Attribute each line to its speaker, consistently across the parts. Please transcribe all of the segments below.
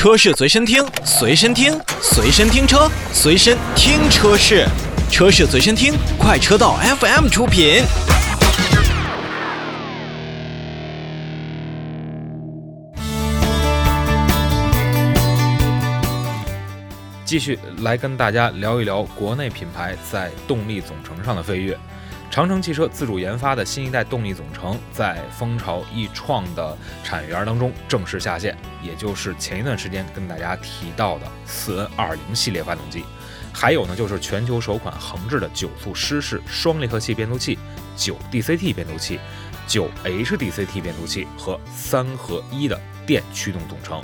Speaker 1: 车市随身听，随身听，随身听车，随身听车市，车市随身听，快车道 FM 出品。
Speaker 2: 继续来跟大家聊一聊国内品牌在动力总成上的飞跃。长城汽车自主研发的新一代动力总成在蜂巢易创的产业园当中正式下线，也就是前一段时间跟大家提到的四 N 二零系列发动机，还有呢就是全球首款横置的九速湿式双离合器变速器、九 DCT 变速器、九 HDCT 变速器和三合一的电驱动总成，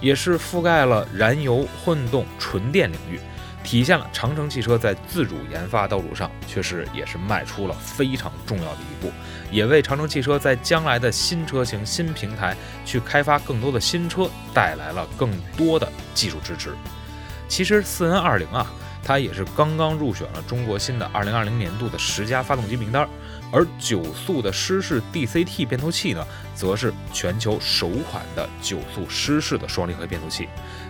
Speaker 2: 也是覆盖了燃油、混动、纯电领域。体现了长城汽车在自主研发道路上确实也是迈出了非常重要的一步，也为长城汽车在将来的新车型、新平台去开发更多的新车带来了更多的技术支持。其实四 N 二零啊，它也是刚刚入选了中国新的二零二零年度的十佳发动机名单，而九速的湿式 DCT 变速器呢，则是全球首款的九速湿式的双离合变速器。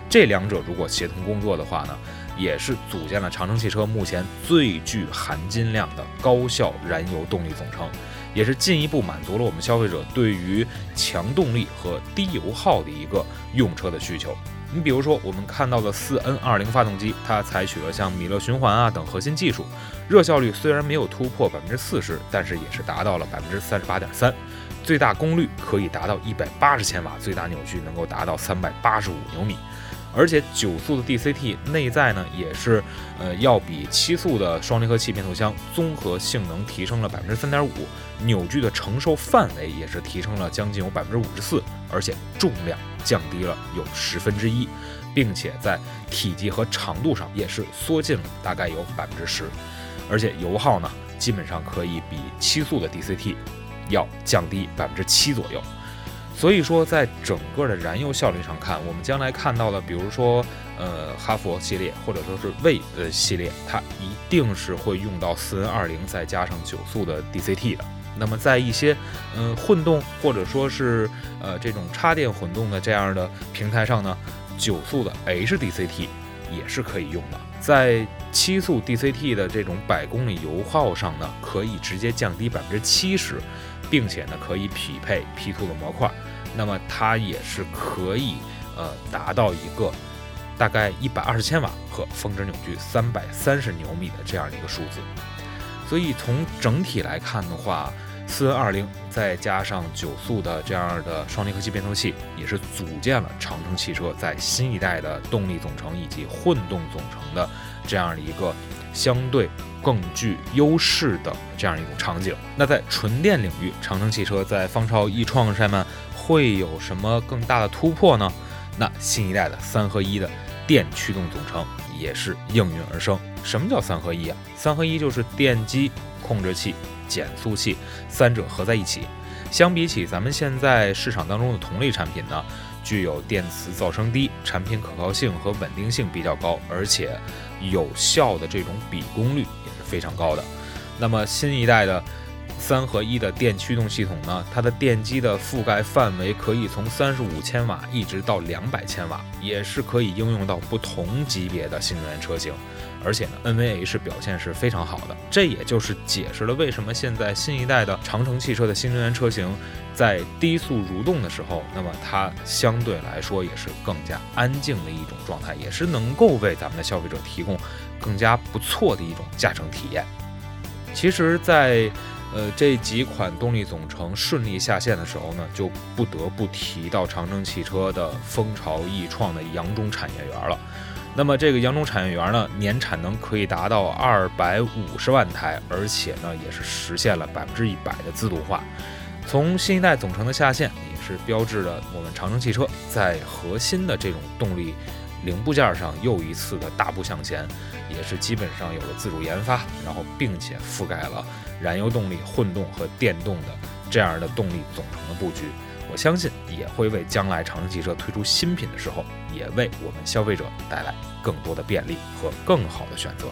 Speaker 2: 这两者如果协同工作的话呢？也是组建了长城汽车目前最具含金量的高效燃油动力总成，也是进一步满足了我们消费者对于强动力和低油耗的一个用车的需求。你比如说，我们看到的四 N 二零发动机，它采取了像米勒循环啊等核心技术，热效率虽然没有突破百分之四十，但是也是达到了百分之三十八点三，最大功率可以达到一百八十千瓦，最大扭矩能够达到三百八十五牛米。而且九速的 DCT 内在呢，也是呃要比七速的双离合器变速箱综合性能提升了百分之三点五，扭矩的承受范围也是提升了将近有百分之五十四，而且重量降低了有十分之一，并且在体积和长度上也是缩进了大概有百分之十，而且油耗呢，基本上可以比七速的 DCT 要降低百分之七左右。所以说，在整个的燃油效率上看，我们将来看到的，比如说，呃，哈佛系列或者说是魏的系列，它一定是会用到四 N 二零再加上九速的 DCT 的。那么在一些，嗯，混动或者说是呃这种插电混动的这样的平台上呢，九速的 HDCT 也是可以用的。在七速 DCT 的这种百公里油耗上呢，可以直接降低百分之七十。并且呢，可以匹配 P2 的模块，那么它也是可以呃达到一个大概一百二十千瓦和峰值扭矩三百三十牛米的这样的一个数字。所以从整体来看的话，四 N 二零再加上九速的这样的双离合器变速器，也是组建了长城汽车在新一代的动力总成以及混动总成的这样的一个相对。更具优势的这样一种场景。那在纯电领域，长城汽车在方超易创上面会有什么更大的突破呢？那新一代的三合一的电驱动总成也是应运而生。什么叫三合一啊？三合一就是电机、控制器、减速器三者合在一起。相比起咱们现在市场当中的同类产品呢，具有电磁噪声低、产品可靠性和稳定性比较高，而且有效的这种比功率也是。非常高的，那么新一代的三合一的电驱动系统呢？它的电机的覆盖范围可以从三十五千瓦一直到两百千瓦，也是可以应用到不同级别的新能源车型。而且呢，NVH 表现是非常好的，这也就是解释了为什么现在新一代的长城汽车的新能源车型在低速蠕动的时候，那么它相对来说也是更加安静的一种状态，也是能够为咱们的消费者提供更加不错的一种驾乘体验。其实，在呃这几款动力总成顺利下线的时候呢，就不得不提到长城汽车的蜂巢易创的扬中产业园了。那么这个扬中产业园呢，年产能可以达到二百五十万台，而且呢也是实现了百分之一百的自动化。从新一代总成的下线，也是标志着我们长城汽车在核心的这种动力零部件上又一次的大步向前，也是基本上有了自主研发，然后并且覆盖了燃油动力、混动和电动的这样的动力总成的布局。我相信也会为将来长城汽车推出新品的时候，也为我们消费者带来更多的便利和更好的选择。